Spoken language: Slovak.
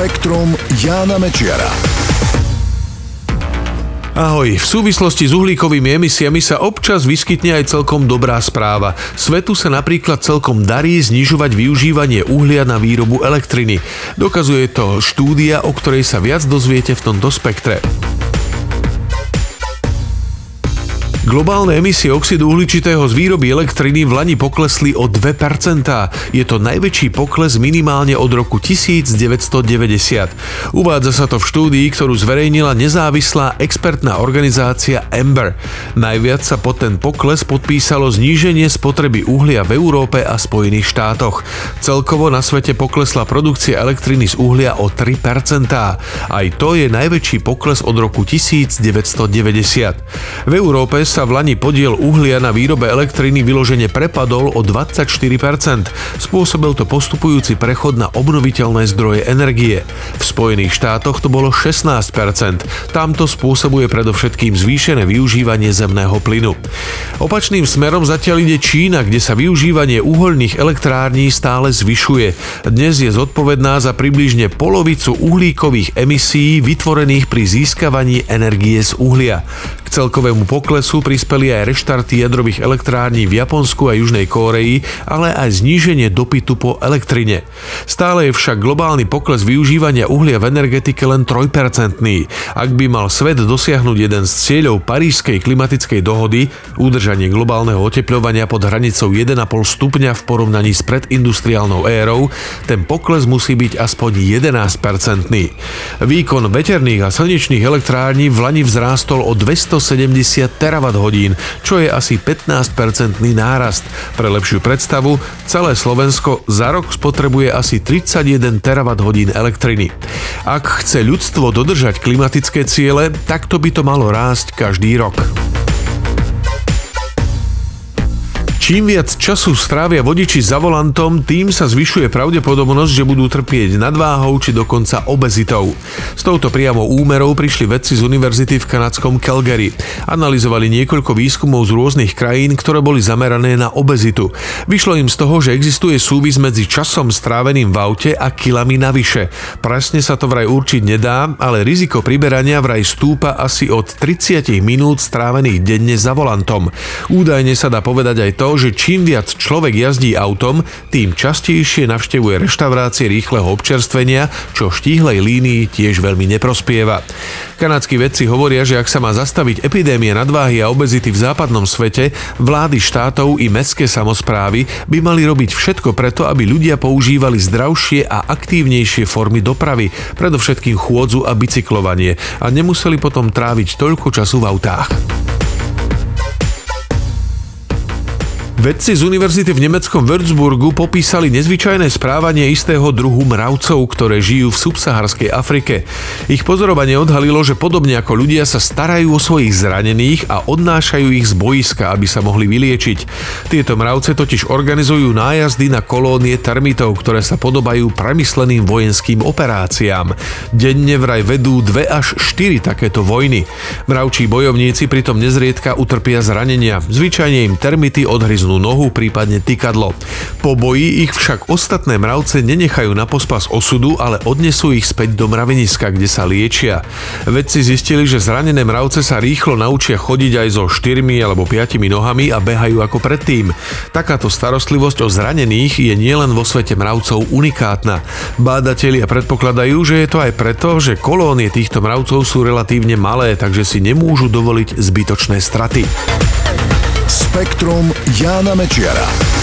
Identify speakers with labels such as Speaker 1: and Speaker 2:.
Speaker 1: Spektrum Jána Mečiara.
Speaker 2: Ahoj, v súvislosti s uhlíkovými emisiami sa občas vyskytne aj celkom dobrá správa. Svetu sa napríklad celkom darí znižovať využívanie uhlia na výrobu elektriny. Dokazuje to štúdia, o ktorej sa viac dozviete v tomto spektre. Globálne emisie oxidu uhličitého z výroby elektriny v Lani poklesli o 2%. Je to najväčší pokles minimálne od roku 1990. Uvádza sa to v štúdii, ktorú zverejnila nezávislá expertná organizácia Ember. Najviac sa pod ten pokles podpísalo zníženie spotreby uhlia v Európe a Spojených štátoch. Celkovo na svete poklesla produkcia elektriny z uhlia o 3%. Aj to je najväčší pokles od roku 1990. V Európe sa v Lani podiel uhlia na výrobe elektriny vyložene prepadol o 24%. Spôsobil to postupujúci prechod na obnoviteľné zdroje energie. V Spojených štátoch to bolo 16%. Tam to spôsobuje predovšetkým zvýšené využívanie zemného plynu. Opačným smerom zatiaľ ide Čína, kde sa využívanie uholných elektrární stále zvyšuje. Dnes je zodpovedná za približne polovicu uhlíkových emisí vytvorených pri získavaní energie z uhlia celkovému poklesu prispeli aj reštarty jadrových elektrární v Japonsku a Južnej Kóreji, ale aj zníženie dopytu po elektrine. Stále je však globálny pokles využívania uhlia v energetike len 3%. Ak by mal svet dosiahnuť jeden z cieľov Parížskej klimatickej dohody, udržanie globálneho oteplovania pod hranicou 1,5 stupňa v porovnaní s predindustriálnou érou, ten pokles musí byť aspoň 11-percentný. Výkon veterných a slnečných elektrární v Lani vzrástol o 200 170 terawatt hodín, čo je asi 15-percentný nárast. Pre lepšiu predstavu, celé Slovensko za rok spotrebuje asi 31 terawatt hodín elektriny. Ak chce ľudstvo dodržať klimatické ciele, takto by to malo rásť každý rok. Čím viac času strávia vodiči za volantom, tým sa zvyšuje pravdepodobnosť, že budú trpieť nadváhou či dokonca obezitou. S touto priamo úmerou prišli vedci z univerzity v kanadskom Calgary. Analyzovali niekoľko výskumov z rôznych krajín, ktoré boli zamerané na obezitu. Vyšlo im z toho, že existuje súvis medzi časom stráveným v aute a kilami navyše. Presne sa to vraj určiť nedá, ale riziko priberania vraj stúpa asi od 30 minút strávených denne za volantom. Údajne sa dá povedať aj to, že čím viac človek jazdí autom, tým častejšie navštevuje reštaurácie rýchleho občerstvenia, čo štíhlej línii tiež veľmi neprospieva. Kanadskí vedci hovoria, že ak sa má zastaviť epidémia nadváhy a obezity v západnom svete, vlády štátov i mestské samozprávy by mali robiť všetko preto, aby ľudia používali zdravšie a aktívnejšie formy dopravy, predovšetkým chôdzu a bicyklovanie a nemuseli potom tráviť toľko času v autách. Vedci z univerzity v nemeckom Würzburgu popísali nezvyčajné správanie istého druhu mravcov, ktoré žijú v subsaharskej Afrike. Ich pozorovanie odhalilo, že podobne ako ľudia sa starajú o svojich zranených a odnášajú ich z boiska, aby sa mohli vyliečiť. Tieto mravce totiž organizujú nájazdy na kolónie termitov, ktoré sa podobajú premysleným vojenským operáciám. Denne vraj vedú dve až štyri takéto vojny. Mravčí bojovníci pritom nezriedka utrpia zranenia. Zvyčajne im termity odhryznú nohu, prípadne tykadlo. Po boji ich však ostatné mravce nenechajú na pospas osudu, ale odnesú ich späť do mraveniska, kde sa liečia. Vedci zistili, že zranené mravce sa rýchlo naučia chodiť aj so štyrmi alebo piatimi nohami a behajú ako predtým. Takáto starostlivosť o zranených je nielen vo svete mravcov unikátna. Bádatelia predpokladajú, že je to aj preto, že kolónie týchto mravcov sú relatívne malé, takže si nemôžu dovoliť zbytočné straty.
Speaker 1: Spektrum Jána Mečiara.